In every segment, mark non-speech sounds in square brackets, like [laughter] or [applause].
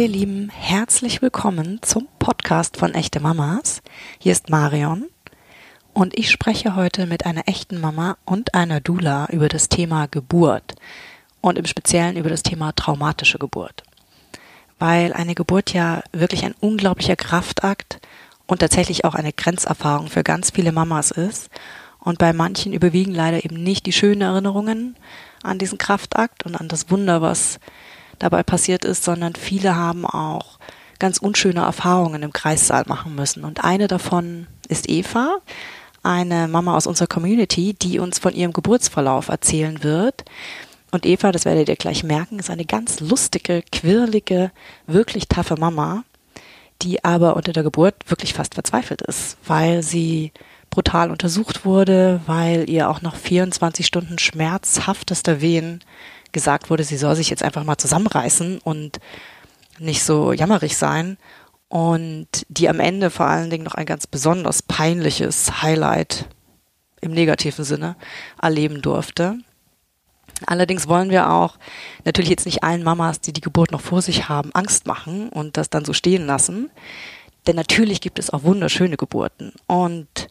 ihr Lieben, herzlich willkommen zum Podcast von Echte Mamas. Hier ist Marion und ich spreche heute mit einer echten Mama und einer Dula über das Thema Geburt und im Speziellen über das Thema traumatische Geburt. Weil eine Geburt ja wirklich ein unglaublicher Kraftakt und tatsächlich auch eine Grenzerfahrung für ganz viele Mamas ist. Und bei manchen überwiegen leider eben nicht die schönen Erinnerungen an diesen Kraftakt und an das Wunder, was dabei passiert ist, sondern viele haben auch ganz unschöne Erfahrungen im Kreissaal machen müssen. Und eine davon ist Eva, eine Mama aus unserer Community, die uns von ihrem Geburtsverlauf erzählen wird. Und Eva, das werdet ihr gleich merken, ist eine ganz lustige, quirlige, wirklich taffe Mama, die aber unter der Geburt wirklich fast verzweifelt ist, weil sie brutal untersucht wurde, weil ihr auch nach 24 Stunden schmerzhaftester Wehen gesagt wurde, sie soll sich jetzt einfach mal zusammenreißen und nicht so jammerig sein. Und die am Ende vor allen Dingen noch ein ganz besonders peinliches Highlight im negativen Sinne erleben durfte. Allerdings wollen wir auch natürlich jetzt nicht allen Mamas, die die Geburt noch vor sich haben, Angst machen und das dann so stehen lassen. Denn natürlich gibt es auch wunderschöne Geburten. Und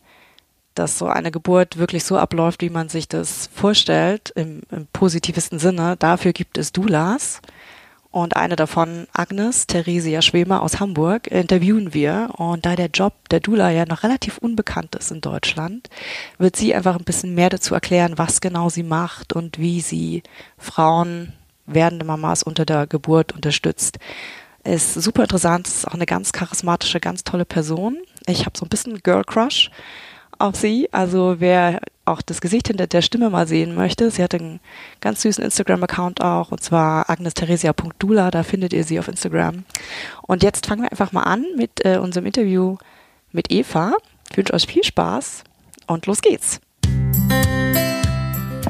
dass so eine Geburt wirklich so abläuft, wie man sich das vorstellt, im, im positivsten Sinne. Dafür gibt es Doulas. Und eine davon, Agnes Theresia Schwemer aus Hamburg, interviewen wir. Und da der Job der Dula ja noch relativ unbekannt ist in Deutschland, wird sie einfach ein bisschen mehr dazu erklären, was genau sie macht und wie sie Frauen, werdende Mamas unter der Geburt unterstützt. Ist super interessant, ist auch eine ganz charismatische, ganz tolle Person. Ich habe so ein bisschen Girl Crush auf sie. Also wer auch das Gesicht hinter der Stimme mal sehen möchte, sie hat einen ganz süßen Instagram-Account auch, und zwar agnestheresia.dula, da findet ihr sie auf Instagram. Und jetzt fangen wir einfach mal an mit äh, unserem Interview mit Eva. Ich wünsche euch viel Spaß und los geht's.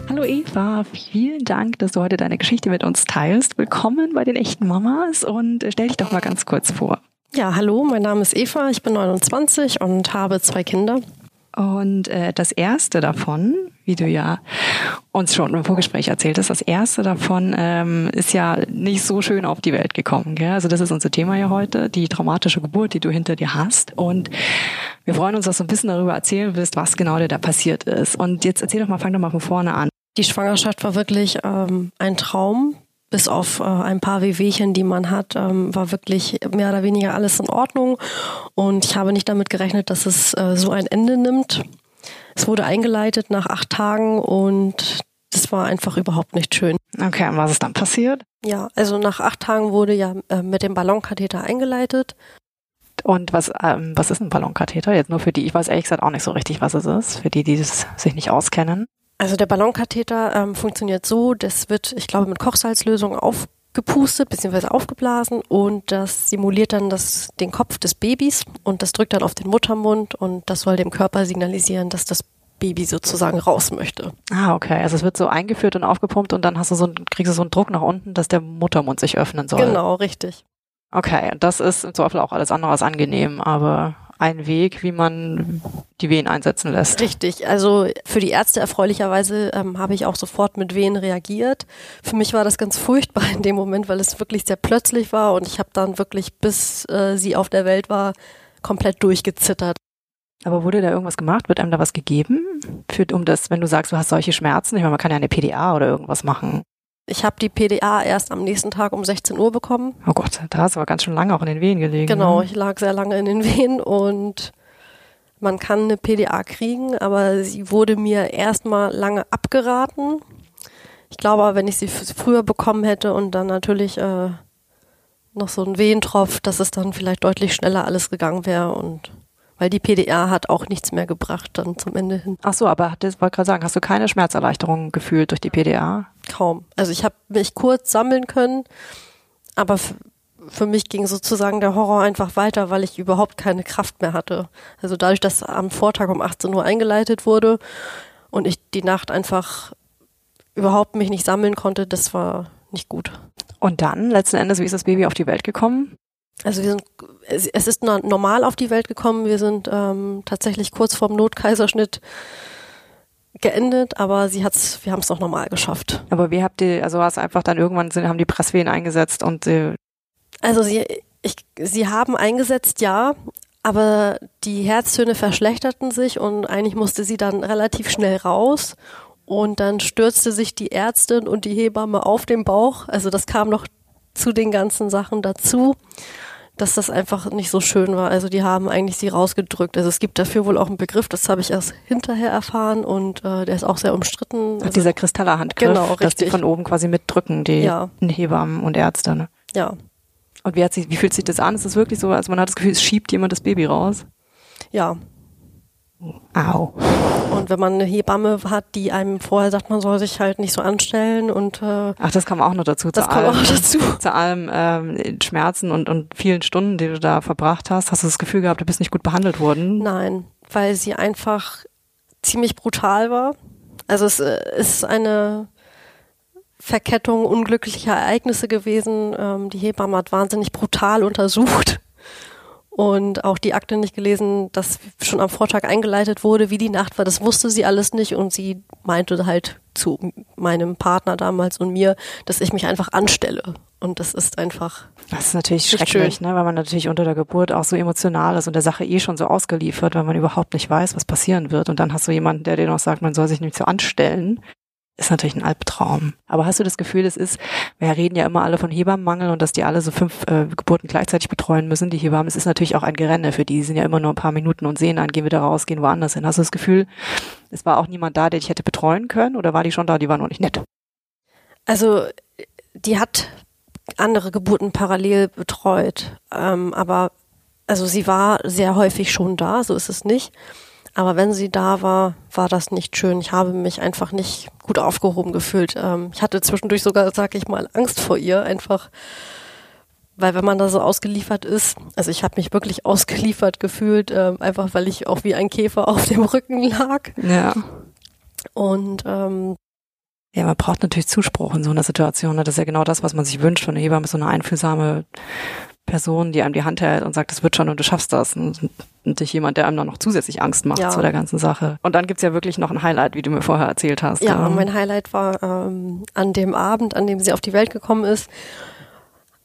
Hallo Eva, vielen Dank, dass du heute deine Geschichte mit uns teilst. Willkommen bei den echten Mamas und äh, stell dich doch mal ganz kurz vor. Ja, hallo, mein Name ist Eva, ich bin 29 und habe zwei Kinder. Und äh, das erste davon, wie du ja uns schon im Vorgespräch erzählt hast, das erste davon ähm, ist ja nicht so schön auf die Welt gekommen. Gell? Also das ist unser Thema ja heute, die traumatische Geburt, die du hinter dir hast. Und wir freuen uns, dass du ein bisschen darüber erzählen willst, was genau dir da passiert ist. Und jetzt erzähl doch mal, fang doch mal von vorne an. Die Schwangerschaft war wirklich ähm, ein Traum bis auf äh, ein paar Wehwehchen, die man hat, ähm, war wirklich mehr oder weniger alles in Ordnung. Und ich habe nicht damit gerechnet, dass es äh, so ein Ende nimmt. Es wurde eingeleitet nach acht Tagen und das war einfach überhaupt nicht schön. Okay, und was ist dann passiert? Ja, also nach acht Tagen wurde ja äh, mit dem Ballonkatheter eingeleitet. Und was, ähm, was ist ein Ballonkatheter? Jetzt nur für die, ich weiß ehrlich gesagt auch nicht so richtig, was es ist, für die, die das sich nicht auskennen. Also der Ballonkatheter ähm, funktioniert so, das wird, ich glaube, mit Kochsalzlösung aufgepustet bzw. aufgeblasen und das simuliert dann das, den Kopf des Babys und das drückt dann auf den Muttermund und das soll dem Körper signalisieren, dass das Baby sozusagen raus möchte. Ah, okay. Also es wird so eingeführt und aufgepumpt und dann hast du so einen, kriegst du so einen Druck nach unten, dass der Muttermund sich öffnen soll. Genau, richtig. Okay, das ist im Zweifel auch alles andere als angenehm, aber ein Weg, wie man die Wehen einsetzen lässt. Richtig. Also für die Ärzte erfreulicherweise ähm, habe ich auch sofort mit Wehen reagiert. Für mich war das ganz furchtbar in dem Moment, weil es wirklich sehr plötzlich war und ich habe dann wirklich, bis äh, sie auf der Welt war, komplett durchgezittert. Aber wurde da irgendwas gemacht? Wird einem da was gegeben? Für, um das, wenn du sagst, du hast solche Schmerzen, ich meine, man kann ja eine PDA oder irgendwas machen. Ich habe die PDA erst am nächsten Tag um 16 Uhr bekommen. Oh Gott, da hast du aber ganz schön lange auch in den Wehen gelegen. Genau, ne? ich lag sehr lange in den Wehen und man kann eine PDA kriegen, aber sie wurde mir erstmal lange abgeraten. Ich glaube, wenn ich sie früher bekommen hätte und dann natürlich äh, noch so ein Wehentropf, dass es dann vielleicht deutlich schneller alles gegangen wäre und weil die PDA hat auch nichts mehr gebracht dann zum Ende hin. Ach so, aber das wollte gerade sagen, hast du keine Schmerzerleichterung gefühlt durch die PDA? Kaum. Also ich habe mich kurz sammeln können, aber für mich ging sozusagen der Horror einfach weiter, weil ich überhaupt keine Kraft mehr hatte. Also dadurch, dass am Vortag um 18 Uhr eingeleitet wurde und ich die Nacht einfach überhaupt mich nicht sammeln konnte, das war nicht gut. Und dann, letzten Endes, wie ist das Baby auf die Welt gekommen? Also wir sind, es ist normal auf die Welt gekommen. Wir sind ähm, tatsächlich kurz vorm Notkaiserschnitt geendet, aber sie hat's, wir haben es noch normal geschafft. Aber wie habt ihr, also hast einfach dann irgendwann sind, haben die Presswehen eingesetzt und äh Also sie, ich, sie haben eingesetzt, ja, aber die Herztöne verschlechterten sich und eigentlich musste sie dann relativ schnell raus. Und dann stürzte sich die Ärztin und die Hebamme auf den Bauch. Also das kam noch zu den ganzen Sachen dazu, dass das einfach nicht so schön war. Also die haben eigentlich sie rausgedrückt. Also es gibt dafür wohl auch einen Begriff, das habe ich erst hinterher erfahren und äh, der ist auch sehr umstritten. Also, dieser Kristallerhandgriff, genau, dass die von oben quasi mitdrücken, die Ja. Hebammen und Ärzte. Ne? Ja, Und wie, hat sich, wie fühlt sich das an? Ist das wirklich so, als man hat das Gefühl, es schiebt jemand das Baby raus? ja. Au. Und wenn man eine Hebamme hat, die einem vorher sagt, man soll sich halt nicht so anstellen und äh, Ach, das kam auch noch dazu. das zu kommt allem, auch dazu. [laughs] Zu allem ähm, Schmerzen und, und vielen Stunden, die du da verbracht hast, hast du das Gefühl gehabt, du bist nicht gut behandelt worden? Nein, weil sie einfach ziemlich brutal war. Also es äh, ist eine Verkettung unglücklicher Ereignisse gewesen. Ähm, die Hebamme hat wahnsinnig brutal untersucht und auch die Akte nicht gelesen, dass schon am Vortag eingeleitet wurde, wie die Nacht war. Das wusste sie alles nicht und sie meinte halt zu meinem Partner damals und mir, dass ich mich einfach anstelle. Und das ist einfach Das ist natürlich schrecklich, schön. ne? weil man natürlich unter der Geburt auch so emotional ist und der Sache eh schon so ausgeliefert, weil man überhaupt nicht weiß, was passieren wird. Und dann hast du jemanden, der dir noch sagt, man soll sich nicht so anstellen. Ist natürlich ein Albtraum. Aber hast du das Gefühl, es ist, wir reden ja immer alle von Hebammenmangel und dass die alle so fünf äh, Geburten gleichzeitig betreuen müssen, die Hebammen. Es ist natürlich auch ein Gerenne für die. Die sind ja immer nur ein paar Minuten und sehen an, gehen wieder raus, gehen woanders hin. Hast du das Gefühl, es war auch niemand da, der dich hätte betreuen können oder war die schon da, die war noch nicht nett? Also die hat andere Geburten parallel betreut, ähm, aber also sie war sehr häufig schon da, so ist es nicht. Aber wenn sie da war, war das nicht schön. Ich habe mich einfach nicht gut aufgehoben gefühlt. Ähm, ich hatte zwischendurch sogar, sag ich mal, Angst vor ihr, einfach weil wenn man da so ausgeliefert ist, also ich habe mich wirklich [laughs] ausgeliefert gefühlt, ähm, einfach weil ich auch wie ein Käfer auf dem Rücken lag. Ja. Und ähm, Ja, man braucht natürlich Zuspruch in so einer Situation. ne? Das ist ja genau das, was man sich wünscht von einer Hebamme, so eine einfühlsame Person, die einem die Hand hält und sagt, das wird schon und du schaffst das. Und, nicht jemand, der einem dann noch zusätzlich Angst macht Ja. zu der ganzen Sache. Und dann gibt's ja wirklich noch ein Highlight, wie du mir vorher erzählt hast. Ja, Ähm, mein Highlight war ähm, an dem Abend, an dem sie auf die Welt gekommen ist,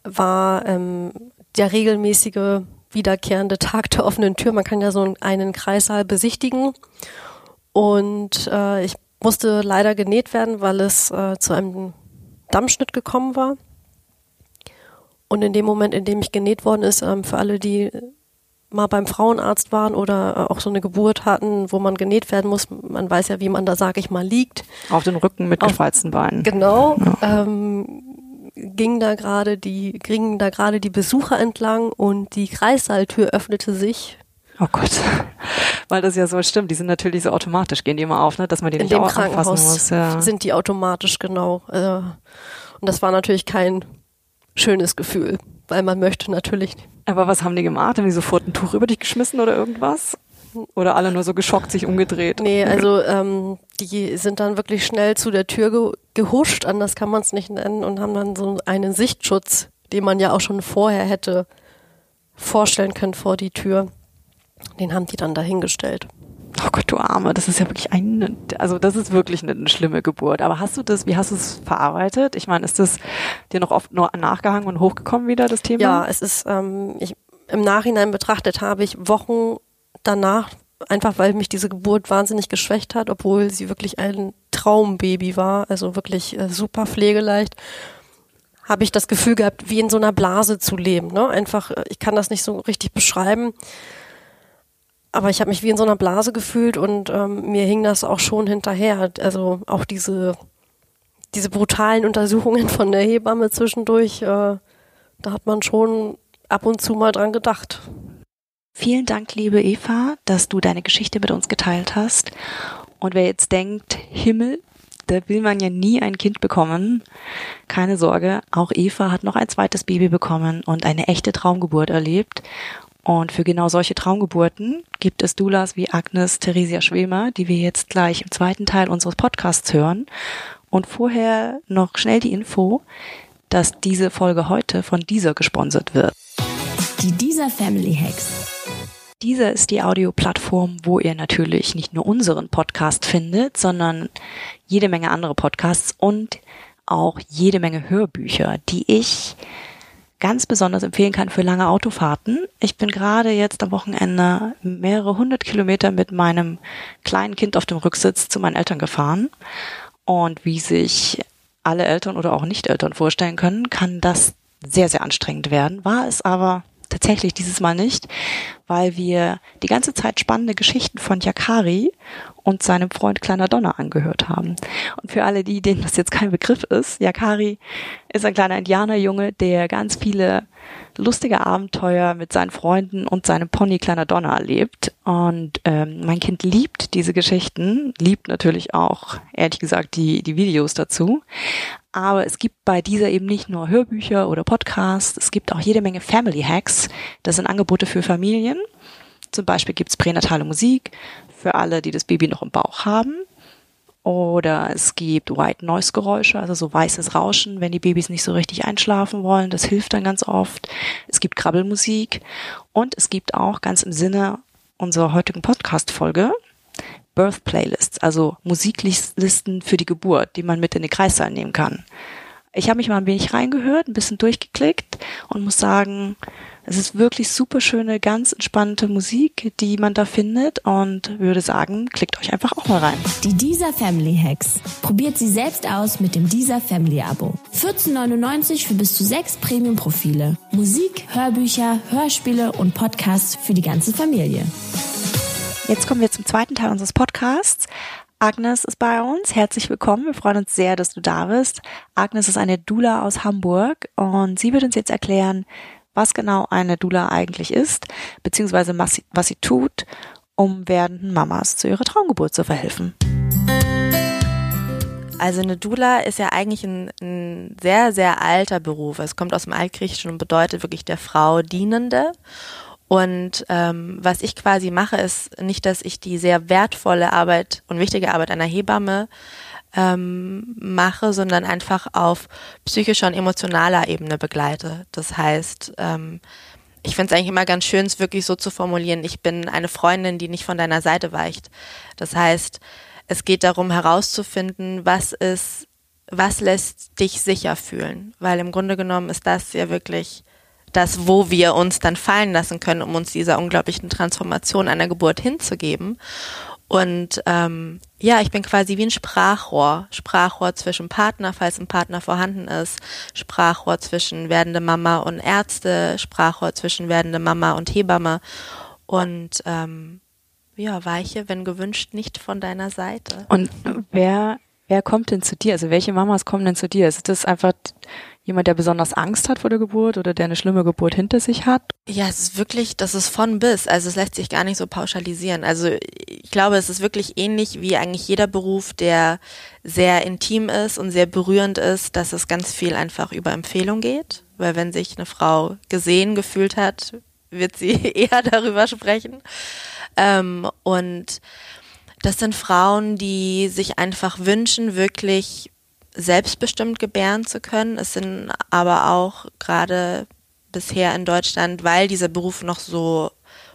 war ähm, der regelmäßige wiederkehrende Tag der offenen Tür. Man kann ja so einen Kreissaal besichtigen und äh, ich musste leider genäht werden, weil es äh, zu einem Dammschnitt gekommen war. Und in dem Moment, in dem ich genäht worden ist, ähm, für alle, die mal beim Frauenarzt waren oder äh, auch so eine Geburt hatten, wo man genäht werden muss, man weiß ja, wie man da, sag ich mal, liegt. auf den Rücken mit Auf- Beinen. Genau. Ähm, ging da gerade die, gingen da gerade die Besucher entlang und die Kreissaaltür öffnete sich. Oh Gott. [laughs] Weil das ja so stimmt. Die sind natürlich so automatisch, gehen die immer auf, ne? dass man die In nicht dem auch anfassen Krankenhaus muss. Ja. sind die automatisch genau. Äh, und das war natürlich kein schönes Gefühl, weil man möchte natürlich Aber was haben die gemacht? Haben die sofort ein Tuch über dich geschmissen oder irgendwas? Oder alle nur so geschockt sich umgedreht? Nee, [laughs] also ähm, die sind dann wirklich schnell zu der Tür ge gehuscht, anders kann man es nicht nennen, und haben dann so einen Sichtschutz, den man ja auch schon vorher hätte vorstellen können vor die Tür. Den haben die dann dahingestellt. Oh Gott, du Arme, das ist ja wirklich eine, also das ist wirklich eine, eine schlimme Geburt. Aber hast du das, wie hast du es verarbeitet? Ich meine, ist das dir noch oft nur nachgehangen und hochgekommen wieder, das Thema? Ja, es ist, ähm, ich, im Nachhinein betrachtet habe ich Wochen danach, einfach weil mich diese Geburt wahnsinnig geschwächt hat, obwohl sie wirklich ein Traumbaby war, also wirklich äh, super pflegeleicht, habe ich das Gefühl gehabt, wie in so einer Blase zu leben. Ne? Einfach, äh, ich kann das nicht so richtig beschreiben, aber ich habe mich wie in so einer Blase gefühlt und ähm, mir hing das auch schon hinterher. Also auch diese, diese brutalen Untersuchungen [laughs] von der Hebamme zwischendurch, äh, da hat man schon ab und zu mal dran gedacht. Vielen Dank, liebe Eva, dass du deine Geschichte mit uns geteilt hast. Und wer jetzt denkt, Himmel, da will man ja nie ein Kind bekommen, keine Sorge, auch Eva hat noch ein zweites Baby bekommen und eine echte Traumgeburt erlebt. Und für genau solche Traumgeburten gibt es Doulas wie Agnes Theresia Schwemer, die wir jetzt gleich im zweiten Teil unseres Podcasts hören. Und vorher noch schnell die Info, dass diese Folge heute von dieser gesponsert wird. Die dieser Family Hacks. Dieser ist die Audioplattform, wo ihr natürlich nicht nur unseren Podcast findet, sondern jede Menge andere Podcasts und auch jede Menge Hörbücher, die ich ganz besonders empfehlen kann für lange Autofahrten. Ich bin gerade jetzt am Wochenende mehrere hundert Kilometer mit meinem kleinen Kind auf dem Rücksitz zu meinen Eltern gefahren. Und wie sich alle Eltern oder auch Nicht-Eltern vorstellen können, kann das sehr, sehr anstrengend werden. War es aber tatsächlich dieses Mal nicht, weil wir die ganze Zeit spannende Geschichten von Yakari und seinem Freund Kleiner Donner angehört haben. Und für alle die, denen das jetzt kein Begriff ist, Yakari ist ein kleiner Indianerjunge, der ganz viele lustige Abenteuer mit seinen Freunden und seinem Pony Kleiner Donner erlebt. Und ähm, mein Kind liebt diese Geschichten, liebt natürlich auch, ehrlich gesagt, die, die Videos dazu. Aber es gibt bei dieser eben nicht nur Hörbücher oder Podcasts, es gibt auch jede Menge Family Hacks. Das sind Angebote für Familien. Zum Beispiel gibt's pränatale Musik für alle, die das Baby noch im Bauch haben. Oder es gibt White Noise Geräusche, also so weißes Rauschen, wenn die Babys nicht so richtig einschlafen wollen. Das hilft dann ganz oft. Es gibt Krabbelmusik. Und es gibt auch ganz im Sinne unserer heutigen Podcast-Folge Birth Playlists, also Musiklisten für die Geburt, die man mit in den Kreissaal nehmen kann. Ich habe mich mal ein wenig reingehört, ein bisschen durchgeklickt und muss sagen, es ist wirklich super schöne, ganz entspannte Musik, die man da findet und würde sagen, klickt euch einfach auch mal rein. Die Dieser Family Hacks. Probiert sie selbst aus mit dem Dieser Family Abo. 14,99 für bis zu sechs Premium-Profile. Musik, Hörbücher, Hörspiele und Podcasts für die ganze Familie. Jetzt kommen wir zum zweiten Teil unseres Podcasts. Agnes ist bei uns. Herzlich willkommen. Wir freuen uns sehr, dass du da bist. Agnes ist eine Dula aus Hamburg und sie wird uns jetzt erklären, was genau eine Dula eigentlich ist, beziehungsweise was sie, was sie tut, um werdenden Mamas zu ihrer Traumgeburt zu verhelfen. Also eine Dula ist ja eigentlich ein, ein, sehr, sehr alter Beruf. Es kommt aus dem Altgriechischen und bedeutet wirklich der Frau Dienende. Und ähm, was ich quasi mache, ist nicht, dass ich die sehr wertvolle Arbeit und wichtige Arbeit einer Hebamme ähm, mache, sondern einfach auf psychischer und emotionaler Ebene begleite. Das heißt, ähm, ich finde es eigentlich immer ganz schön, es wirklich so zu formulieren, ich bin eine Freundin, die nicht von deiner Seite weicht. Das heißt, es geht darum herauszufinden, was ist, was lässt dich sicher fühlen. Weil im Grunde genommen ist das ja wirklich das, wo wir uns dann fallen lassen können, um uns dieser unglaublichen Transformation einer Geburt hinzugeben. Und ähm, ja, ich bin quasi wie ein Sprachrohr. Sprachrohr zwischen Partner, falls ein Partner vorhanden ist, Sprachrohr zwischen werdende Mama und Ärzte, Sprachrohr zwischen werdende Mama und Hebamme. Und ähm, ja, weiche, wenn gewünscht, nicht von deiner Seite. Und wer, wer kommt denn zu dir? Also welche Mamas kommen denn zu dir? Ist das einfach jemand, der besonders Angst hat vor der Geburt oder der eine schlimme Geburt hinter sich hat? Ja, es ist wirklich, das ist von bis. Also es lässt sich gar nicht so pauschalisieren. Also ich glaube, es ist wirklich ähnlich wie eigentlich jeder Beruf, der sehr intim ist und sehr berührend ist, dass es ganz viel einfach über Empfehlung geht. Weil wenn sich eine Frau gesehen gefühlt hat, wird sie [laughs] eher darüber sprechen. Ähm, und das sind Frauen, die sich einfach wünschen, wirklich selbstbestimmt gebären zu können. Es sind aber auch gerade bisher in Deutschland, weil dieser Beruf noch so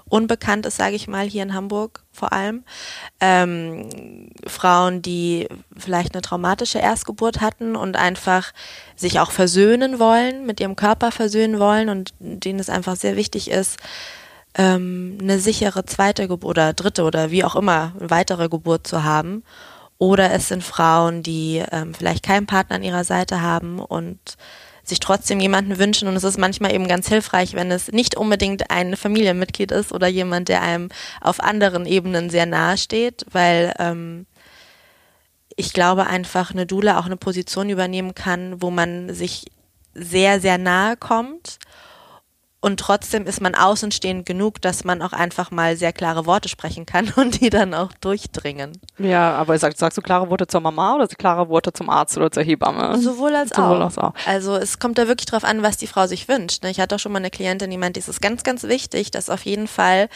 unbekannt ist, sage ich mal, hier in Hamburg vor allem. Ähm, Frauen, die vielleicht eine traumatische Erstgeburt hatten und einfach sich auch versöhnen wollen, mit ihrem Körper versöhnen wollen und denen es einfach sehr wichtig ist, ähm, eine sichere zweite Geburt oder dritte oder wie auch immer weitere Geburt zu haben oder es sind Frauen, die ähm, vielleicht keinen Partner an ihrer Seite haben und sich trotzdem jemanden wünschen. Und es ist manchmal eben ganz hilfreich, wenn es nicht unbedingt ein Familienmitglied ist oder jemand, der einem auf anderen Ebenen sehr nahe steht, weil ähm, ich glaube einfach, eine Dula auch eine Position übernehmen kann, wo man sich sehr, sehr nahe kommt und trotzdem ist man außenstehend genug, dass man auch einfach mal sehr klare Worte sprechen kann [laughs] und die dann auch durchdringen. Ja, aber sagst, sagst du klare Worte zur Mama oder klare Worte zum Arzt oder zur Hebamme? Sowohl als Sowohl auch. auch. Also es kommt da wirklich drauf an, was die Frau sich wünscht. Ne? Ich hatte auch schon mal eine Klientin, die meinte, es ist ganz, ganz wichtig, dass auf jeden Fall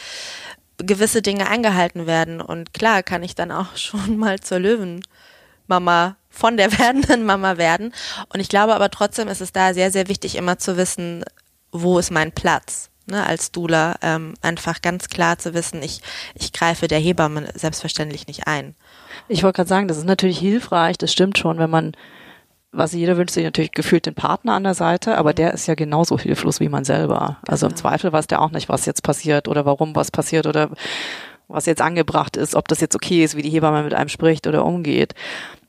gewisse Dinge eingehalten werden. Und klar kann ich dann auch [laughs] schon mal zur Löwenmama von der [laughs] werdenden Mama werden. Und ich glaube aber trotzdem ist es da sehr, sehr wichtig, immer zu wissen, wo ist mein Platz? Ne, als Dula ähm, einfach ganz klar zu wissen, ich, ich greife der Hebamme selbstverständlich nicht ein. Ich wollte gerade sagen, das ist natürlich hilfreich, das stimmt schon, wenn man was jeder wünscht sich natürlich gefühlt den Partner an der Seite, aber der ist ja genauso hilflos wie man selber. Also im Genau. Zweifel weiß der auch nicht, was jetzt passiert oder warum was passiert oder was jetzt angebracht ist, ob das jetzt okay ist, wie die Hebamme mit einem spricht oder umgeht.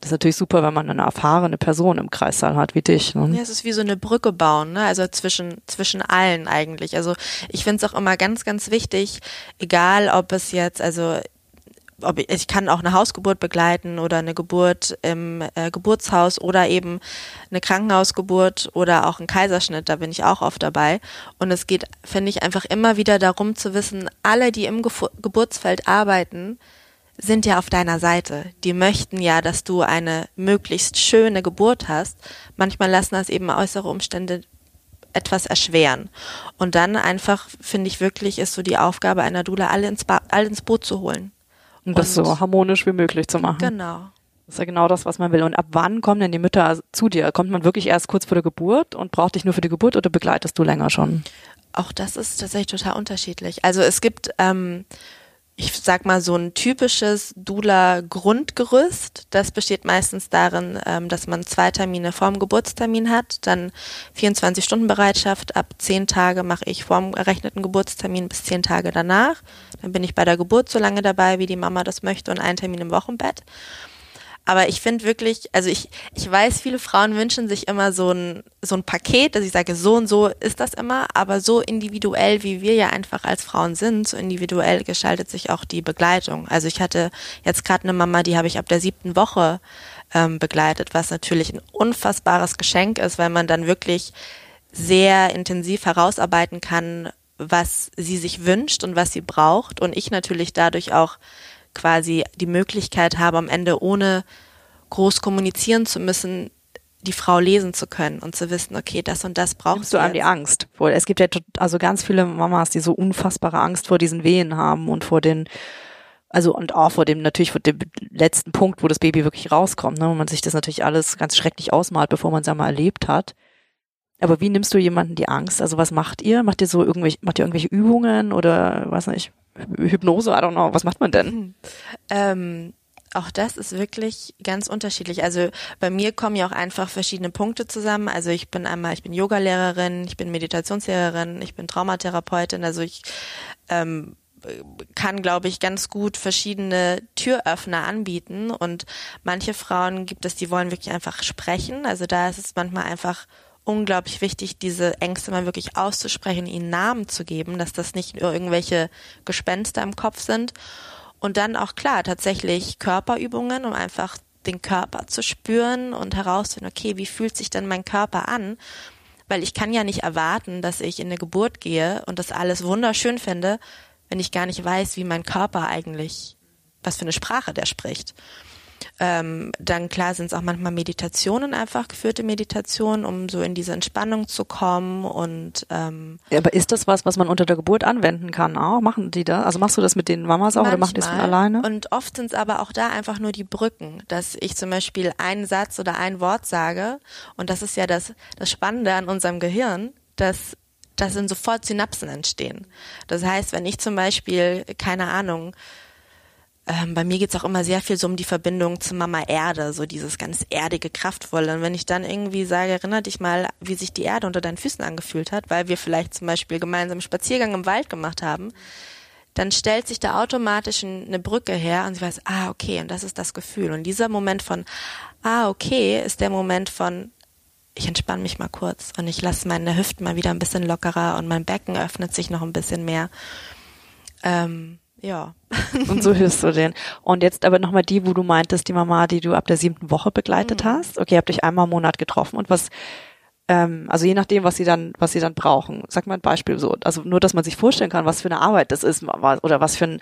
Das ist natürlich super, wenn man eine erfahrene Person im Kreissaal hat wie dich. Ne? Ja, es ist wie so eine Brücke bauen, ne? Also zwischen zwischen allen eigentlich. Also ich finde es auch immer ganz, ganz wichtig, egal ob es jetzt, also ob ich, ich kann auch eine Hausgeburt begleiten oder eine Geburt im äh, Geburtshaus oder eben eine Krankenhausgeburt oder auch ein Kaiserschnitt, da bin ich auch oft dabei. Und es geht, finde ich, einfach immer wieder darum zu wissen, alle, die im Gefu Geburtsfeld arbeiten, sind ja auf deiner Seite. Die möchten ja, dass du eine möglichst schöne Geburt hast. Manchmal lassen das eben äußere Umstände etwas erschweren. Und dann einfach, finde ich wirklich, ist so die Aufgabe einer Dula, alle ins, ba alle ins Boot zu holen. Und das so harmonisch wie möglich zu machen. Genau. Das ist ja genau das, was man will. Und ab wann kommen denn die Mütter zu dir? Kommt man wirklich erst kurz vor der Geburt und braucht dich nur für die Geburt oder begleitest du länger schon? Auch das ist tatsächlich total unterschiedlich. Also es gibt, ähm, ich sag mal, so ein typisches Dula-Grundgerüst. Das besteht meistens darin, ähm, dass man zwei Termine vorm Geburtstermin hat, dann 24-Stunden-Bereitschaft. Ab zehn Tage mache ich vorm errechneten Geburtstermin bis zehn Tage danach. Dann bin ich bei der Geburt so lange dabei, wie die Mama das möchte und einen Termin im Wochenbett. Aber ich finde wirklich, also ich, ich weiß, viele Frauen wünschen sich immer so ein, so ein Paket, dass ich sage, so und so ist das immer, aber so individuell, wie wir ja einfach als Frauen sind, so individuell gestaltet sich auch die Begleitung. Also ich hatte jetzt gerade eine Mama, die habe ich ab der siebten Woche ähm, begleitet, was natürlich ein unfassbares Geschenk ist, weil man dann wirklich sehr intensiv herausarbeiten kann, was sie sich wünscht und was sie braucht und ich natürlich dadurch auch quasi die Möglichkeit habe, am Ende ohne groß kommunizieren zu müssen, die Frau lesen zu können und zu wissen, okay, das und das brauchst Nimmst du einem die. Angst? Es gibt ja also ganz viele Mamas, die so unfassbare Angst vor diesen Wehen haben und vor den, also und auch vor dem, natürlich vor dem letzten Punkt, wo das Baby wirklich rauskommt, ne, wo man sich das natürlich alles ganz schrecklich ausmalt, bevor man es einmal erlebt hat. Aber wie nimmst du jemanden die Angst? Also was macht ihr? Macht ihr so irgendwelche, macht ihr irgendwelche Übungen oder weiß nicht, Hypnose, I don't know, was macht man denn? Ähm, auch das ist wirklich ganz unterschiedlich. Also bei mir kommen ja auch einfach verschiedene Punkte zusammen. Also ich bin einmal, ich bin Yogalehrerin, ich bin Meditationslehrerin, ich bin Traumatherapeutin. Also ich ähm, kann, glaube ich, ganz gut verschiedene Türöffner anbieten. Und manche Frauen gibt es, die wollen wirklich einfach sprechen. Also da ist es manchmal einfach unglaublich wichtig, diese Ängste mal wirklich auszusprechen, ihnen Namen zu geben, dass das nicht nur irgendwelche Gespenster im Kopf sind. Und dann auch klar, tatsächlich Körperübungen, um einfach den Körper zu spüren und herauszufinden, okay, wie fühlt sich denn mein Körper an? Weil ich kann ja nicht erwarten, dass ich in eine Geburt gehe und das alles wunderschön finde, wenn ich gar nicht weiß, wie mein Körper eigentlich, was für eine Sprache der spricht. Ähm, dann klar sind es auch manchmal Meditationen, einfach geführte Meditationen, um so in diese Entspannung zu kommen und ähm, Aber ist das was, was man unter der Geburt anwenden kann auch? Machen die da? Also machst du das mit den Mamas auch oder machen die das von Manchmal. alleine? Und oft sind es aber auch da einfach nur die Brücken, dass ich zum Beispiel einen Satz oder ein Wort sage. Und das ist ja das, das Spannende an unserem Gehirn, dass dass dann sofort Synapsen entstehen. Das heißt, wenn ich zum Beispiel, keine Ahnung, ähm, bei mir geht's auch immer sehr viel so um die Verbindung zu Mama Erde, so dieses ganz erdige, kraftvolle. Und wenn ich dann irgendwie sage, erinnere dich mal, wie sich die Erde unter deinen Füßen angefühlt hat, weil wir vielleicht zum Beispiel gemeinsam einen Spaziergang im Wald gemacht haben, dann stellt sich da automatisch ein- eine Brücke her und sie weiß, ah, okay, und das ist das Gefühl. Und dieser Moment von, ah, okay, ist der Moment von, ich entspanne mich mal kurz und ich lasse meine Hüften mal wieder ein bisschen lockerer und mein Becken öffnet sich noch ein bisschen mehr. Ähm, ja. [laughs] Und so hilfst du denen. Und jetzt aber nochmal die, wo du meintest, die Mama, die du ab der siebten Woche begleitet hast. Okay, habt euch einmal im Monat getroffen und was, ähm, also je nachdem, was sie dann, was sie dann brauchen. Sag mal ein Beispiel so. Also nur, dass man sich vorstellen kann, was für eine Arbeit das ist oder was für ein,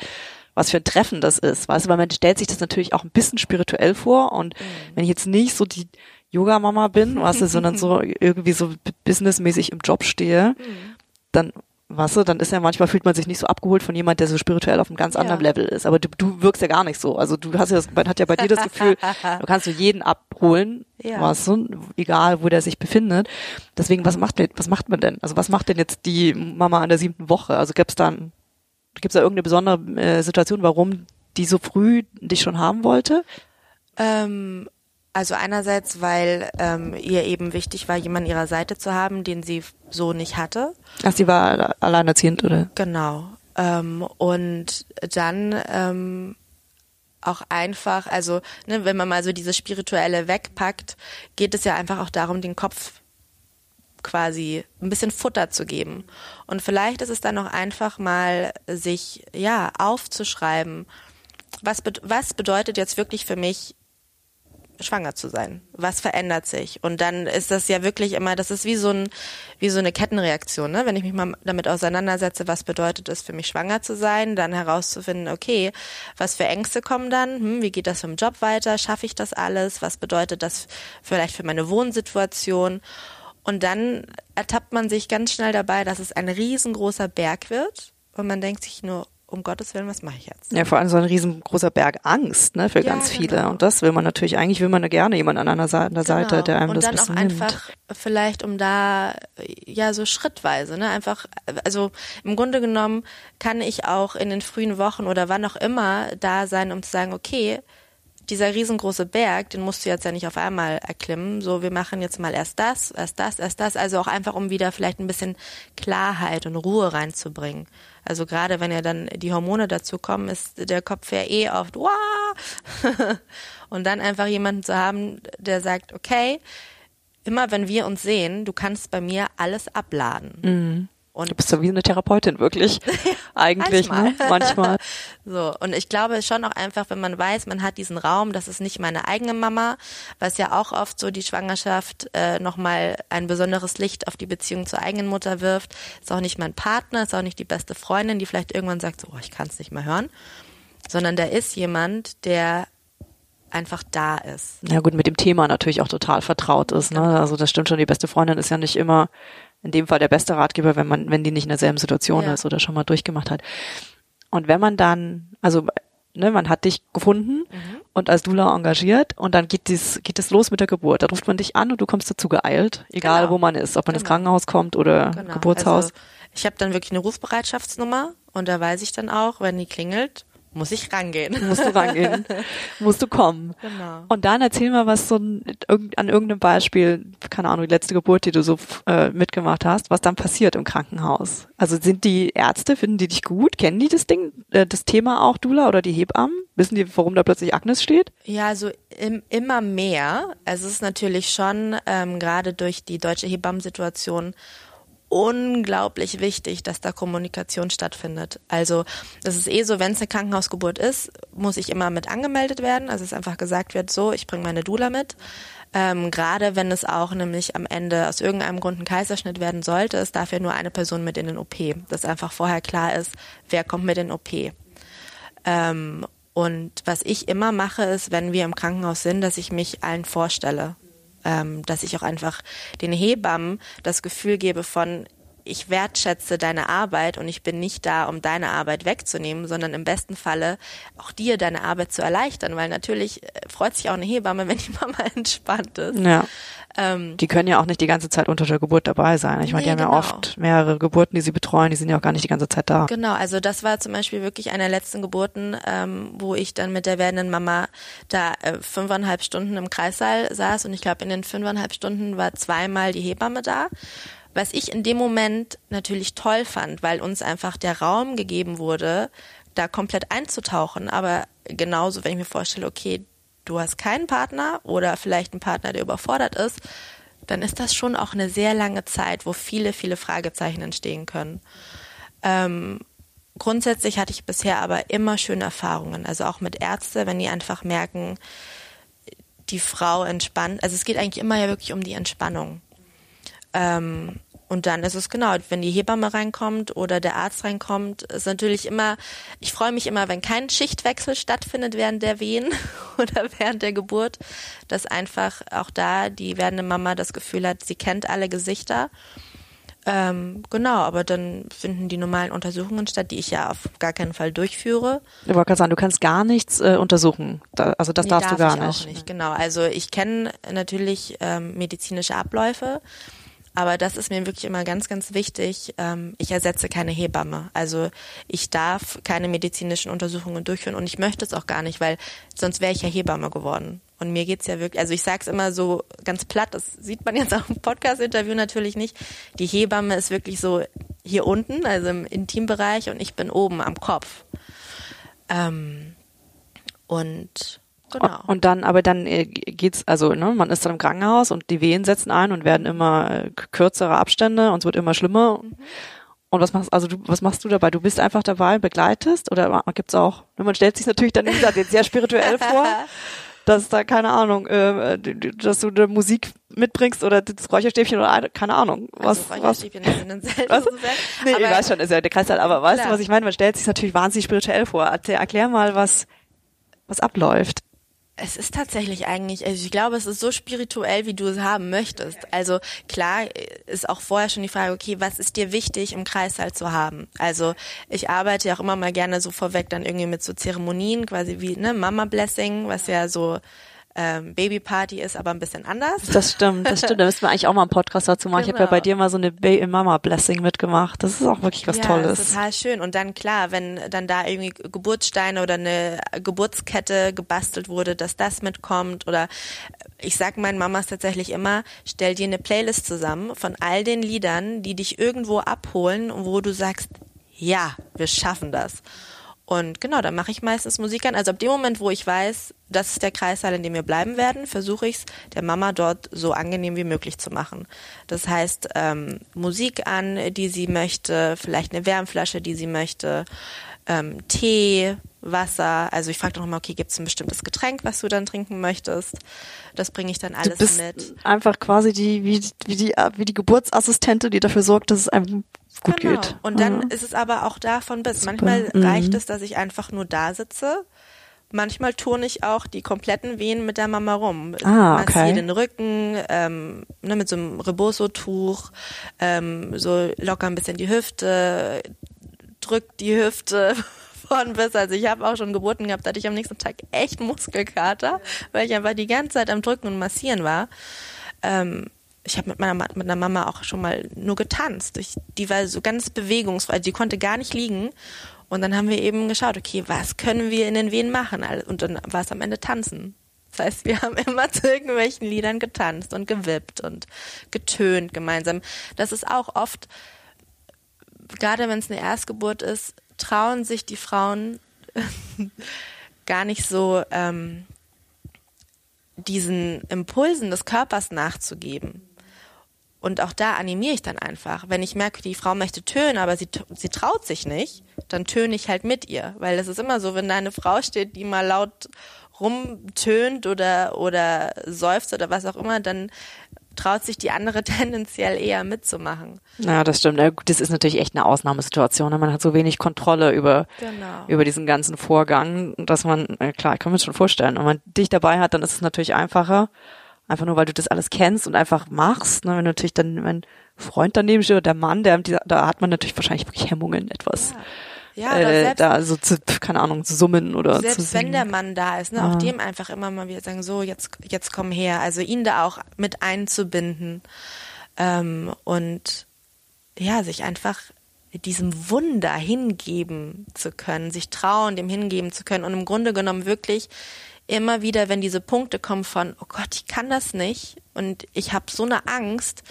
was für ein Treffen das ist. Weißt du, weil man stellt sich das natürlich auch ein bisschen spirituell vor und wenn ich jetzt nicht so die Yoga-Mama bin, weißt du, sondern so [laughs] irgendwie so businessmäßig im Job stehe, dann, weißt du, dann ist ja manchmal fühlt man sich nicht so abgeholt von jemand, der so spirituell auf einem ganz anderen Ja. Level ist. Aber du, du wirkst ja gar nicht so. Also du hast ja, das, man hat ja bei dir das Gefühl, [laughs] du kannst so jeden abholen, Ja. weißt du, egal wo der sich befindet. Deswegen, was macht, man- was macht man denn? Also was macht denn jetzt die Mama an der siebten Woche? Also gibt's dann, gibt's da irgendeine besondere äh, Situation, warum die so früh dich schon haben wollte? Ähm, Also einerseits, weil ähm, ihr eben wichtig war, jemanden ihrer Seite zu haben, den sie so nicht hatte. Ach, sie war alleinerziehend, oder? Genau. Ähm, und dann ähm, auch einfach, also ne, wenn man mal so dieses Spirituelle wegpackt, geht es ja einfach auch darum, den Kopf quasi ein bisschen Futter zu geben. Und vielleicht ist es dann auch einfach mal, sich ja aufzuschreiben, was, was bedeutet jetzt wirklich für mich schwanger zu sein? Was verändert sich? Und dann ist das ja wirklich immer, das ist wie so ein, wie so eine Kettenreaktion, ne? Wenn ich mich mal damit auseinandersetze, was bedeutet es für mich schwanger zu sein, dann herauszufinden, okay, was für Ängste kommen dann? Hm, wie geht das im Job weiter? Schaffe ich das alles? Was bedeutet das vielleicht für meine Wohnsituation? Und dann ertappt man sich ganz schnell dabei, dass es ein riesengroßer Berg wird. Und man denkt sich nur, um Gottes Willen, was mache ich jetzt? Ja, vor allem so ein riesengroßer Berg Angst, ne, für ja, ganz viele. Genau. Und das will man natürlich, eigentlich will man da gerne jemanden an einer Seite, genau. der einem und das dann auch nimmt. einfach vielleicht um da, ja, so schrittweise, ne, einfach, also im Grunde genommen kann ich auch in den frühen Wochen oder wann auch immer da sein, um zu sagen, okay, dieser riesengroße Berg, den musst du jetzt ja nicht auf einmal erklimmen. So, wir machen jetzt mal erst das, erst das, erst das. Also auch einfach, um wieder vielleicht ein bisschen Klarheit und Ruhe reinzubringen. Also gerade wenn ja dann die Hormone dazu kommen, ist der Kopf ja eh oft, Wah! [laughs] und dann einfach jemanden zu haben, der sagt, okay, immer wenn wir uns sehen, du kannst bei mir alles abladen. Mhm. Und du bist ja wie eine Therapeutin, wirklich. [laughs] Eigentlich, manchmal. ne? [laughs] Manchmal. so. Und ich glaube schon auch einfach, wenn man weiß, man hat diesen Raum, das ist nicht meine eigene Mama, was ja auch oft so die Schwangerschaft äh, nochmal ein besonderes Licht auf die Beziehung zur eigenen Mutter wirft. Ist auch nicht mein Partner, ist auch nicht die beste Freundin, die vielleicht irgendwann sagt, so, oh, ich kann es nicht mehr hören. Sondern da ist jemand, der einfach da ist. Ja gut, mit dem Thema natürlich auch total vertraut ist. Ne? Genau. Also das stimmt schon, die beste Freundin ist ja nicht immer in dem Fall der beste Ratgeber, wenn man, wenn die nicht in derselben Situation ja. ist oder schon mal durchgemacht hat. Und wenn man dann, also ne, man hat dich gefunden mhm. und als Dula engagiert und dann geht dies, geht es los mit der Geburt. Da ruft man dich an und du kommst dazu geeilt, egal genau. wo man ist, ob man genau. ins Krankenhaus kommt oder genau. Geburtshaus. Also, ich habe dann wirklich eine Rufbereitschaftsnummer und da weiß ich dann auch, wenn die klingelt, muss ich rangehen. Musst du rangehen. [laughs] musst du kommen. Genau. Und dann erzähl mal was so ein, an irgendeinem Beispiel, keine Ahnung, die letzte Geburt, die du so äh, mitgemacht hast, was dann passiert im Krankenhaus. Also sind die Ärzte, finden die dich gut? Kennen die das Ding, äh, das Thema auch, Dula oder die Hebammen? Wissen die, warum da plötzlich Agnes steht? Ja, also im, immer mehr. Also es ist natürlich schon ähm, gerade durch die deutsche Hebammensituation unglaublich wichtig, dass da Kommunikation stattfindet. Also das ist eh so, wenn es eine Krankenhausgeburt ist, muss ich immer mit angemeldet werden. Also es einfach gesagt wird, so, ich bringe meine Dula mit. Ähm, Gerade wenn es auch nämlich am Ende aus irgendeinem Grund ein Kaiserschnitt werden sollte, es darf ja nur eine Person mit in den OP. Dass einfach vorher klar ist, wer kommt mit in den OP. Ähm, und was ich immer mache, ist, wenn wir im Krankenhaus sind, dass ich mich allen vorstelle ähm, dass ich auch einfach den Hebammen das Gefühl gebe von, ich wertschätze deine Arbeit und ich bin nicht da, um deine Arbeit wegzunehmen, sondern im besten Falle auch dir deine Arbeit zu erleichtern, weil natürlich äh, freut sich auch eine Hebamme, [laughs] wenn die Mama entspannt ist. Ja. Ähm, die können ja auch nicht die ganze Zeit unter der Geburt dabei sein. Ich meine, die haben genau. ja oft mehrere Geburten, die sie betreuen, die sind ja auch gar nicht die ganze Zeit da. Genau, also das war zum Beispiel wirklich eine der letzten Geburten, ähm, wo ich dann mit der werdenden Mama da äh, fünfeinhalb Stunden im Kreissaal saß und ich glaube, in den fünfeinhalb Stunden war zweimal die Hebamme da was ich in dem Moment natürlich toll fand, weil uns einfach der Raum gegeben wurde, da komplett einzutauchen. Aber genauso, wenn ich mir vorstelle, okay, du hast keinen Partner oder vielleicht einen Partner, der überfordert ist, dann ist das schon auch eine sehr lange Zeit, wo viele, viele Fragezeichen entstehen können. Ähm, grundsätzlich hatte ich bisher aber immer schöne Erfahrungen, also auch mit Ärzte, wenn die einfach merken, die Frau entspannt. Also es geht eigentlich immer ja wirklich um die Entspannung. Ähm, und dann ist es genau, wenn die Hebamme reinkommt oder der Arzt reinkommt, ist natürlich immer, ich freue mich immer, wenn kein Schichtwechsel stattfindet während der Wehen [laughs] oder während der Geburt, dass einfach auch da die werdende Mama das Gefühl hat, sie kennt alle Gesichter. Ähm, genau, aber dann finden die normalen Untersuchungen statt, die ich ja auf gar keinen Fall durchführe. Ich wollte gerade sagen, du kannst gar nichts äh, untersuchen. Da, also das nee, darfst darf du gar ich nicht. Auch nicht. Genau, also ich kenne natürlich ähm, medizinische Abläufe Aber das ist mir wirklich immer ganz, ganz wichtig. Ähm, ich ersetze keine Hebamme. Also ich darf keine medizinischen Untersuchungen durchführen und ich möchte es auch gar nicht, weil sonst wäre ich ja Hebamme geworden. Und mir geht's ja wirklich, also ich sage es immer so ganz platt, das sieht man jetzt auch im Podcast-Interview natürlich nicht. Die Hebamme ist wirklich so hier unten, also im Intimbereich und ich bin oben am Kopf. Ähm, und Genau. Und dann, aber dann äh, geht's, also ne, man ist dann im Krankenhaus und die Wehen setzen ein und werden immer äh, kürzere Abstände und es wird immer schlimmer. Mhm. Und was machst, also du, was machst du dabei? Du bist einfach dabei, begleitest oder gibt's auch? Ne, man stellt sich natürlich dann wie gesagt jetzt sehr spirituell [laughs] vor, dass da keine Ahnung, äh, dass du eine Musik mitbringst oder das Räucherstäbchen oder keine Ahnung. Was, also Räucherstäbchen was, sind selten [laughs] was? Nee, aber, ich weiß schon, ist ja der Kreis halt, aber weißt du, was ich meine? Man stellt sich natürlich wahnsinnig spirituell vor. Erklär, erklär mal, was was abläuft. Es ist tatsächlich eigentlich, also ich glaube, es ist so spirituell, wie du es haben möchtest. Also klar ist auch vorher schon die Frage, okay, was ist dir wichtig im Kreißsaal zu haben? Also ich arbeite ja auch immer mal gerne so vorweg dann irgendwie mit so Zeremonien, quasi wie ne Mama Blessing, was ja so ähm, Babyparty ist, aber ein bisschen anders. Das stimmt, das stimmt. Da müssen wir eigentlich auch mal einen Podcast dazu machen. Genau. Ich habe ja bei dir mal so eine Baby Mama Blessing mitgemacht. Das ist auch wirklich was ja, Tolles. Ist total schön. Und dann klar, wenn dann da irgendwie Geburtssteine oder eine Geburtskette gebastelt wurde, dass das mitkommt oder ich sag meinen Mamas tatsächlich immer, stell dir eine Playlist zusammen von all den Liedern, die dich irgendwo abholen und wo du sagst, ja, wir schaffen das. Und genau, da mache ich meistens Musik an. Also ab dem Moment, wo ich weiß, das ist der Kreissaal, in dem wir bleiben werden, versuche ich es der Mama dort so angenehm wie möglich zu machen. Das heißt, ähm, Musik an, die sie möchte, vielleicht eine Wärmflasche, die sie möchte, ähm, Tee, Wasser. Also ich frage doch mal, okay, gibt es ein bestimmtes Getränk, was du dann trinken möchtest? Das bringe ich dann alles du bist mit. Einfach quasi die wie, wie die wie die Geburtsassistentin, die dafür sorgt, dass es einem gut genau. geht. Und dann ja. ist es aber auch davon bis. Super. Manchmal mhm. reicht es, dass ich einfach nur da sitze. Manchmal turne ich auch die kompletten Wehen mit der Mama rum. Ah, okay. Massiere den Rücken, ähm, ne, mit so einem Reboso-Tuch, ähm, so locker ein bisschen die Hüfte, drückt die Hüfte [laughs] von bis. Also ich habe auch schon Geburten gehabt, da hatte ich am nächsten Tag echt Muskelkater, weil ich einfach die ganze Zeit am Drücken und Massieren war. Ähm, ich habe mit meiner mit meiner Mama auch schon mal nur getanzt. Ich, die war so ganz bewegungsfrei, die konnte gar nicht liegen. Und dann haben wir eben geschaut, okay, was können wir in den Wehen machen? Und dann war es am Ende tanzen. Das heißt, wir [laughs] haben immer zu irgendwelchen Liedern getanzt und gewippt und getönt gemeinsam. Das ist auch oft, gerade wenn es eine Erstgeburt ist, trauen sich die Frauen [laughs] gar nicht so ähm, diesen Impulsen des Körpers nachzugeben. Und auch da animiere ich dann einfach. Wenn ich merke, die Frau möchte tönen, aber sie, sie traut sich nicht, dann töne ich halt mit ihr. Weil das ist immer so, wenn da eine Frau steht, die mal laut rumtönt oder, oder seufzt oder was auch immer, dann traut sich die andere [laughs] tendenziell eher mitzumachen. Ja, das stimmt. Das ist natürlich echt eine Ausnahmesituation. Ne? Man hat so wenig Kontrolle über, genau. über diesen ganzen Vorgang, dass man, klar, ich kann mir das schon vorstellen, wenn man dich dabei hat, dann ist es natürlich einfacher. Einfach nur, weil du das alles kennst und einfach machst. Ne? Wenn natürlich dann mein Freund daneben steht oder der Mann, der, da hat man natürlich wahrscheinlich wirklich Hemmungen etwas. Ja. Ja, äh, selbst, da so zu, keine Ahnung, zu summen oder selbst zu singen. wenn der Mann da ist, ne, ja. auch dem einfach immer mal wieder sagen, so, jetzt, jetzt komm her. Also ihn da auch mit einzubinden. Ähm, und ja, sich einfach diesem Wunder hingeben zu können, sich trauen, dem hingeben zu können und im Grunde genommen wirklich immer wieder, wenn diese Punkte kommen von, oh Gott, ich kann das nicht und ich habe so eine Angst,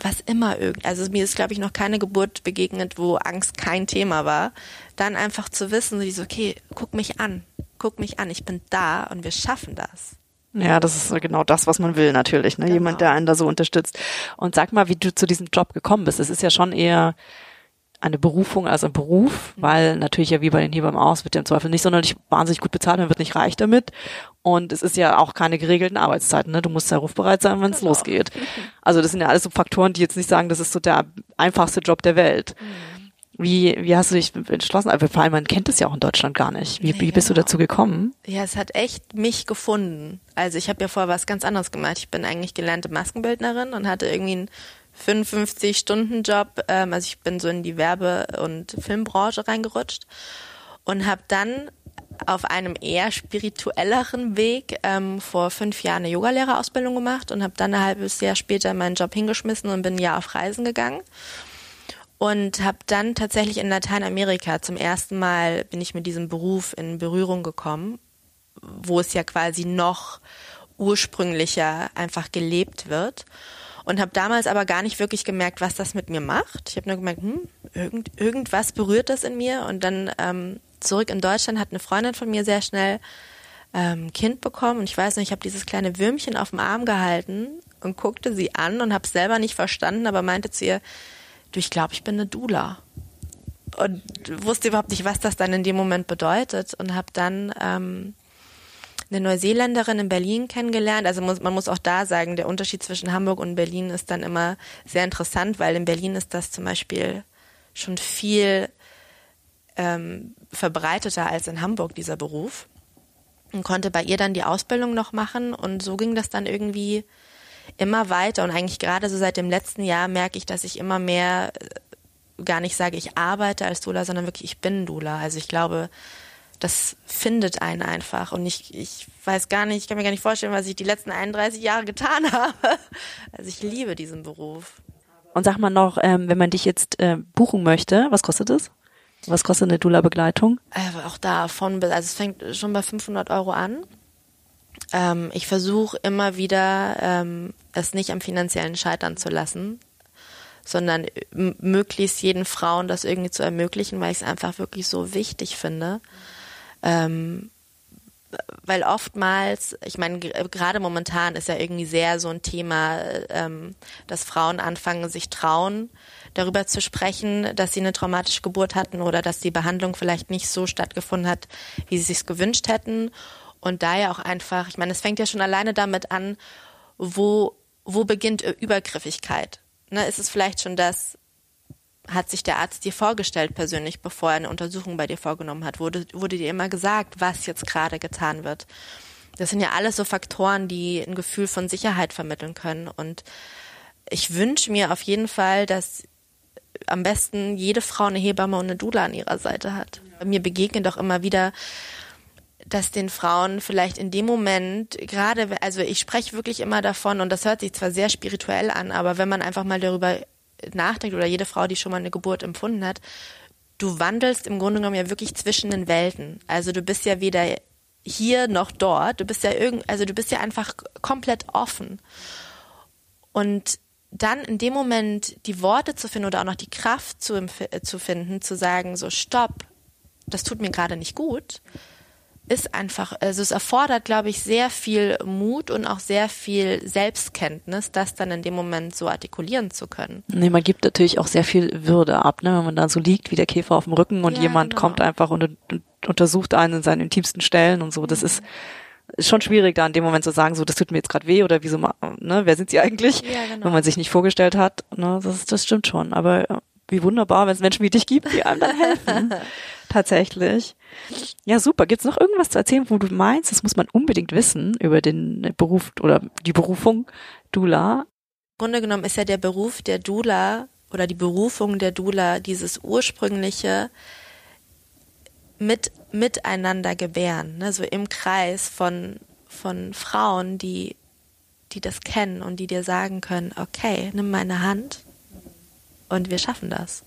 was immer irgend, also mir ist, glaube ich, noch keine Geburt begegnet, wo Angst kein Thema war, dann einfach zu wissen, so, okay, guck mich an, guck mich an, ich bin da und wir schaffen das. Ja, das ist genau das, was man will, natürlich, ne? Genau. Jemand, der einen da so unterstützt. Und sag mal, wie du zu diesem Job gekommen bist. Es ist ja schon eher, eine Berufung als ein Beruf, mhm. weil natürlich ja wie bei den Hebammen aus wird ja im Zweifel nicht sonderlich wahnsinnig gut bezahlt, man wird nicht reich damit. Und es ist ja auch keine geregelten Arbeitszeiten, ne? Du musst ja rufbereit sein, wenn es genau. losgeht. [laughs] Also das sind ja alles so Faktoren, die jetzt nicht sagen, das ist so der einfachste Job der Welt. Mhm. Wie, wie hast du dich entschlossen? Aber vor allem, man kennt es ja auch in Deutschland gar nicht. Wie, wie bist du dazu gekommen? Ja, es hat echt mich gefunden. Also ich habe ja vorher was ganz anderes gemacht. Ich bin eigentlich gelernte Maskenbildnerin und hatte irgendwie ein 55-Stunden-Job. Ähm, also ich bin so in die Werbe- und Filmbranche reingerutscht und habe dann auf einem eher spirituelleren Weg ähm, vor fünf Jahren eine Yogalehrerausbildung gemacht und habe dann ein halbes Jahr später meinen Job hingeschmissen und bin ein Jahr auf Reisen gegangen. Und habe dann tatsächlich in Lateinamerika zum ersten Mal bin ich mit diesem Beruf in Berührung gekommen, wo es ja quasi noch ursprünglicher einfach gelebt wird und habe damals aber gar nicht wirklich gemerkt, was das mit mir macht. Ich habe nur gemerkt, hm, irgend, irgendwas berührt das in mir. Und dann ähm, zurück in Deutschland hat eine Freundin von mir sehr schnell ähm, Kind bekommen. Und ich weiß nicht, ich habe dieses kleine Würmchen auf dem Arm gehalten und guckte sie an und habe es selber nicht verstanden, aber meinte zu ihr, du, ich glaube, ich bin eine Dula. Und wusste überhaupt nicht, was das dann in dem Moment bedeutet und habe dann ähm, eine Neuseeländerin in Berlin kennengelernt. Also muss, man muss auch da sagen, der Unterschied zwischen Hamburg und Berlin ist dann immer sehr interessant, weil in Berlin ist das zum Beispiel schon viel ähm, verbreiteter als in Hamburg, dieser Beruf. Und konnte bei ihr dann die Ausbildung noch machen und so ging das dann irgendwie immer weiter. Und eigentlich gerade so seit dem letzten Jahr merke ich, dass ich immer mehr äh, gar nicht sage, ich arbeite als Dula, sondern wirklich, ich bin Dula. Also ich glaube, das findet einen einfach. Und ich, ich weiß gar nicht, ich kann mir gar nicht vorstellen, was ich die letzten 31 Jahre getan [laughs] habe. Also ich liebe diesen Beruf. Und sag mal noch, ähm, wenn man dich jetzt äh, buchen möchte, was kostet es? Was kostet eine Dula-Begleitung? Äh, auch da von, also es fängt schon bei 500 Euro an. Ähm, ich versuche immer wieder, ähm, es nicht am finanziellen Scheitern zu lassen, sondern möglichst jeden Frauen das irgendwie zu ermöglichen, weil ich es einfach wirklich so wichtig finde. Ähm, weil oftmals, ich meine, gerade momentan ist ja irgendwie sehr so ein Thema, ähm, dass Frauen anfangen, sich trauen, darüber zu sprechen, dass sie eine traumatische Geburt hatten oder dass die Behandlung vielleicht nicht so stattgefunden hat, wie sie sich gewünscht hätten. Und da ja auch einfach, ich meine, es fängt ja schon alleine damit an, wo, wo beginnt Übergriffigkeit? Ne, ist es vielleicht schon das, hat sich der Arzt dir vorgestellt persönlich, bevor er eine Untersuchung bei dir vorgenommen hat? Wurde, wurde dir immer gesagt, was jetzt gerade getan wird? Das sind ja alles so Faktoren, die ein Gefühl von Sicherheit vermitteln können. Und ich wünsche mir auf jeden Fall, dass am besten jede Frau eine Hebamme und eine Dula an ihrer Seite hat. Ja. Mir begegnet doch immer wieder, dass den Frauen vielleicht in dem Moment gerade, also ich spreche wirklich immer davon und das hört sich zwar sehr spirituell an, aber wenn man einfach mal darüber nachdenkt oder jede Frau, die schon mal eine Geburt empfunden hat, du wandelst im Grunde genommen ja wirklich zwischen den Welten. Also du bist ja weder hier noch dort. Du bist ja irgend, also du bist ja einfach komplett offen. Und dann in dem Moment die Worte zu finden oder auch noch die Kraft zu, zu finden, zu sagen, so stopp, das tut mir gerade nicht gut, ist einfach, also es erfordert, glaube ich, sehr viel Mut und auch sehr viel Selbstkenntnis, das dann in dem Moment so artikulieren zu können. Nee, man gibt natürlich auch sehr viel Würde ab, ne? wenn man da so liegt wie der Käfer auf dem Rücken und ja, jemand genau. kommt einfach und, und, untersucht einen in seinen intimsten Stellen und so. Das ist, ist schon schwierig, da in dem Moment zu sagen, so, das tut mir jetzt gerade weh oder wieso, ne, wer sind sie eigentlich? Ja, genau. Wenn man sich nicht vorgestellt hat, ne, das, das stimmt schon. Aber wie wunderbar, wenn es Menschen wie dich gibt, die einem dann helfen. [laughs] Tatsächlich. Ja, super. Gibt's noch irgendwas zu erzählen, wo du meinst, das muss man unbedingt wissen über den Beruf oder die Berufung Dula? Im Grunde genommen ist ja der Beruf der Dula oder die Berufung der Dula dieses ursprüngliche mit miteinander gebären, ne? so im Kreis von von Frauen, die die das kennen und die dir sagen können, okay, nimm meine Hand und wir schaffen das.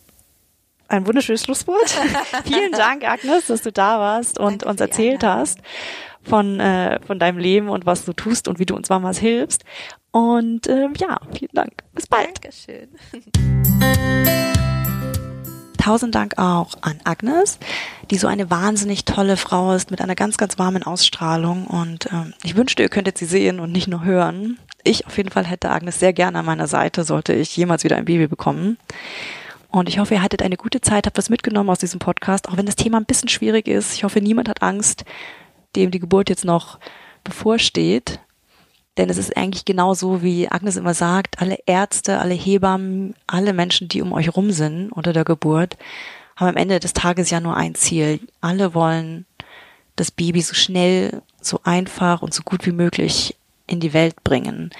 Ein wunderschönes Schlusswort. [laughs] Vielen Dank, Agnes, dass du da warst und Danke uns erzählt hast von, äh, von deinem Leben und was du tust und wie du uns Mamas hilfst. Und ähm, ja, vielen Dank. Bis bald. Dankeschön. Tausend Dank auch an Agnes, die so eine wahnsinnig tolle Frau ist mit einer ganz, ganz warmen Ausstrahlung. Und ähm, ich wünschte, ihr könntet sie sehen und nicht nur hören. Ich auf jeden Fall hätte Agnes sehr gerne an meiner Seite, sollte ich jemals wieder ein Baby bekommen. Und ich hoffe, ihr hattet eine gute Zeit, habt was mitgenommen aus diesem Podcast, auch wenn das Thema ein bisschen schwierig ist. Ich hoffe, niemand hat Angst, dem die Geburt jetzt noch bevorsteht. Denn es ist eigentlich genau so, wie Agnes immer sagt, alle Ärzte, alle Hebammen, alle Menschen, die um euch rum sind unter der Geburt, haben am Ende des Tages ja nur ein Ziel. Alle wollen das Baby so schnell, so einfach und so gut wie möglich in die Welt bringen.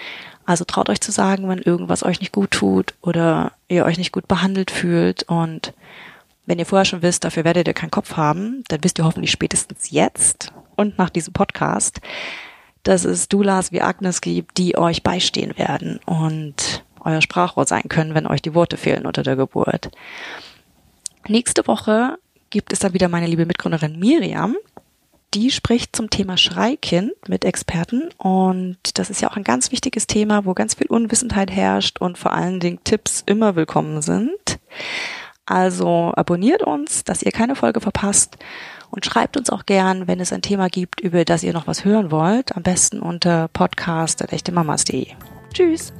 Also traut euch zu sagen, wenn irgendwas euch nicht gut tut oder ihr euch nicht gut behandelt fühlt und Wenn ihr vorher schon wisst, dafür werdet ihr keinen Kopf haben, dann wisst ihr hoffentlich spätestens jetzt und nach diesem Podcast, dass es Doulas wie Agnes gibt, die euch beistehen werden und euer Sprachrohr sein können, wenn euch die Worte fehlen unter der Geburt. Nächste Woche gibt es dann wieder meine liebe Mitgründerin Miriam. Die spricht zum Thema Schreikind mit Experten und das ist ja auch ein ganz wichtiges Thema, wo ganz viel Unwissenheit herrscht und vor allen Dingen Tipps immer willkommen sind. Also abonniert uns, dass ihr keine Folge verpasst und schreibt uns auch gern, wenn es ein Thema gibt, über das ihr noch was hören wollt. Am besten unter podcast.echtemamas.de. Tschüss!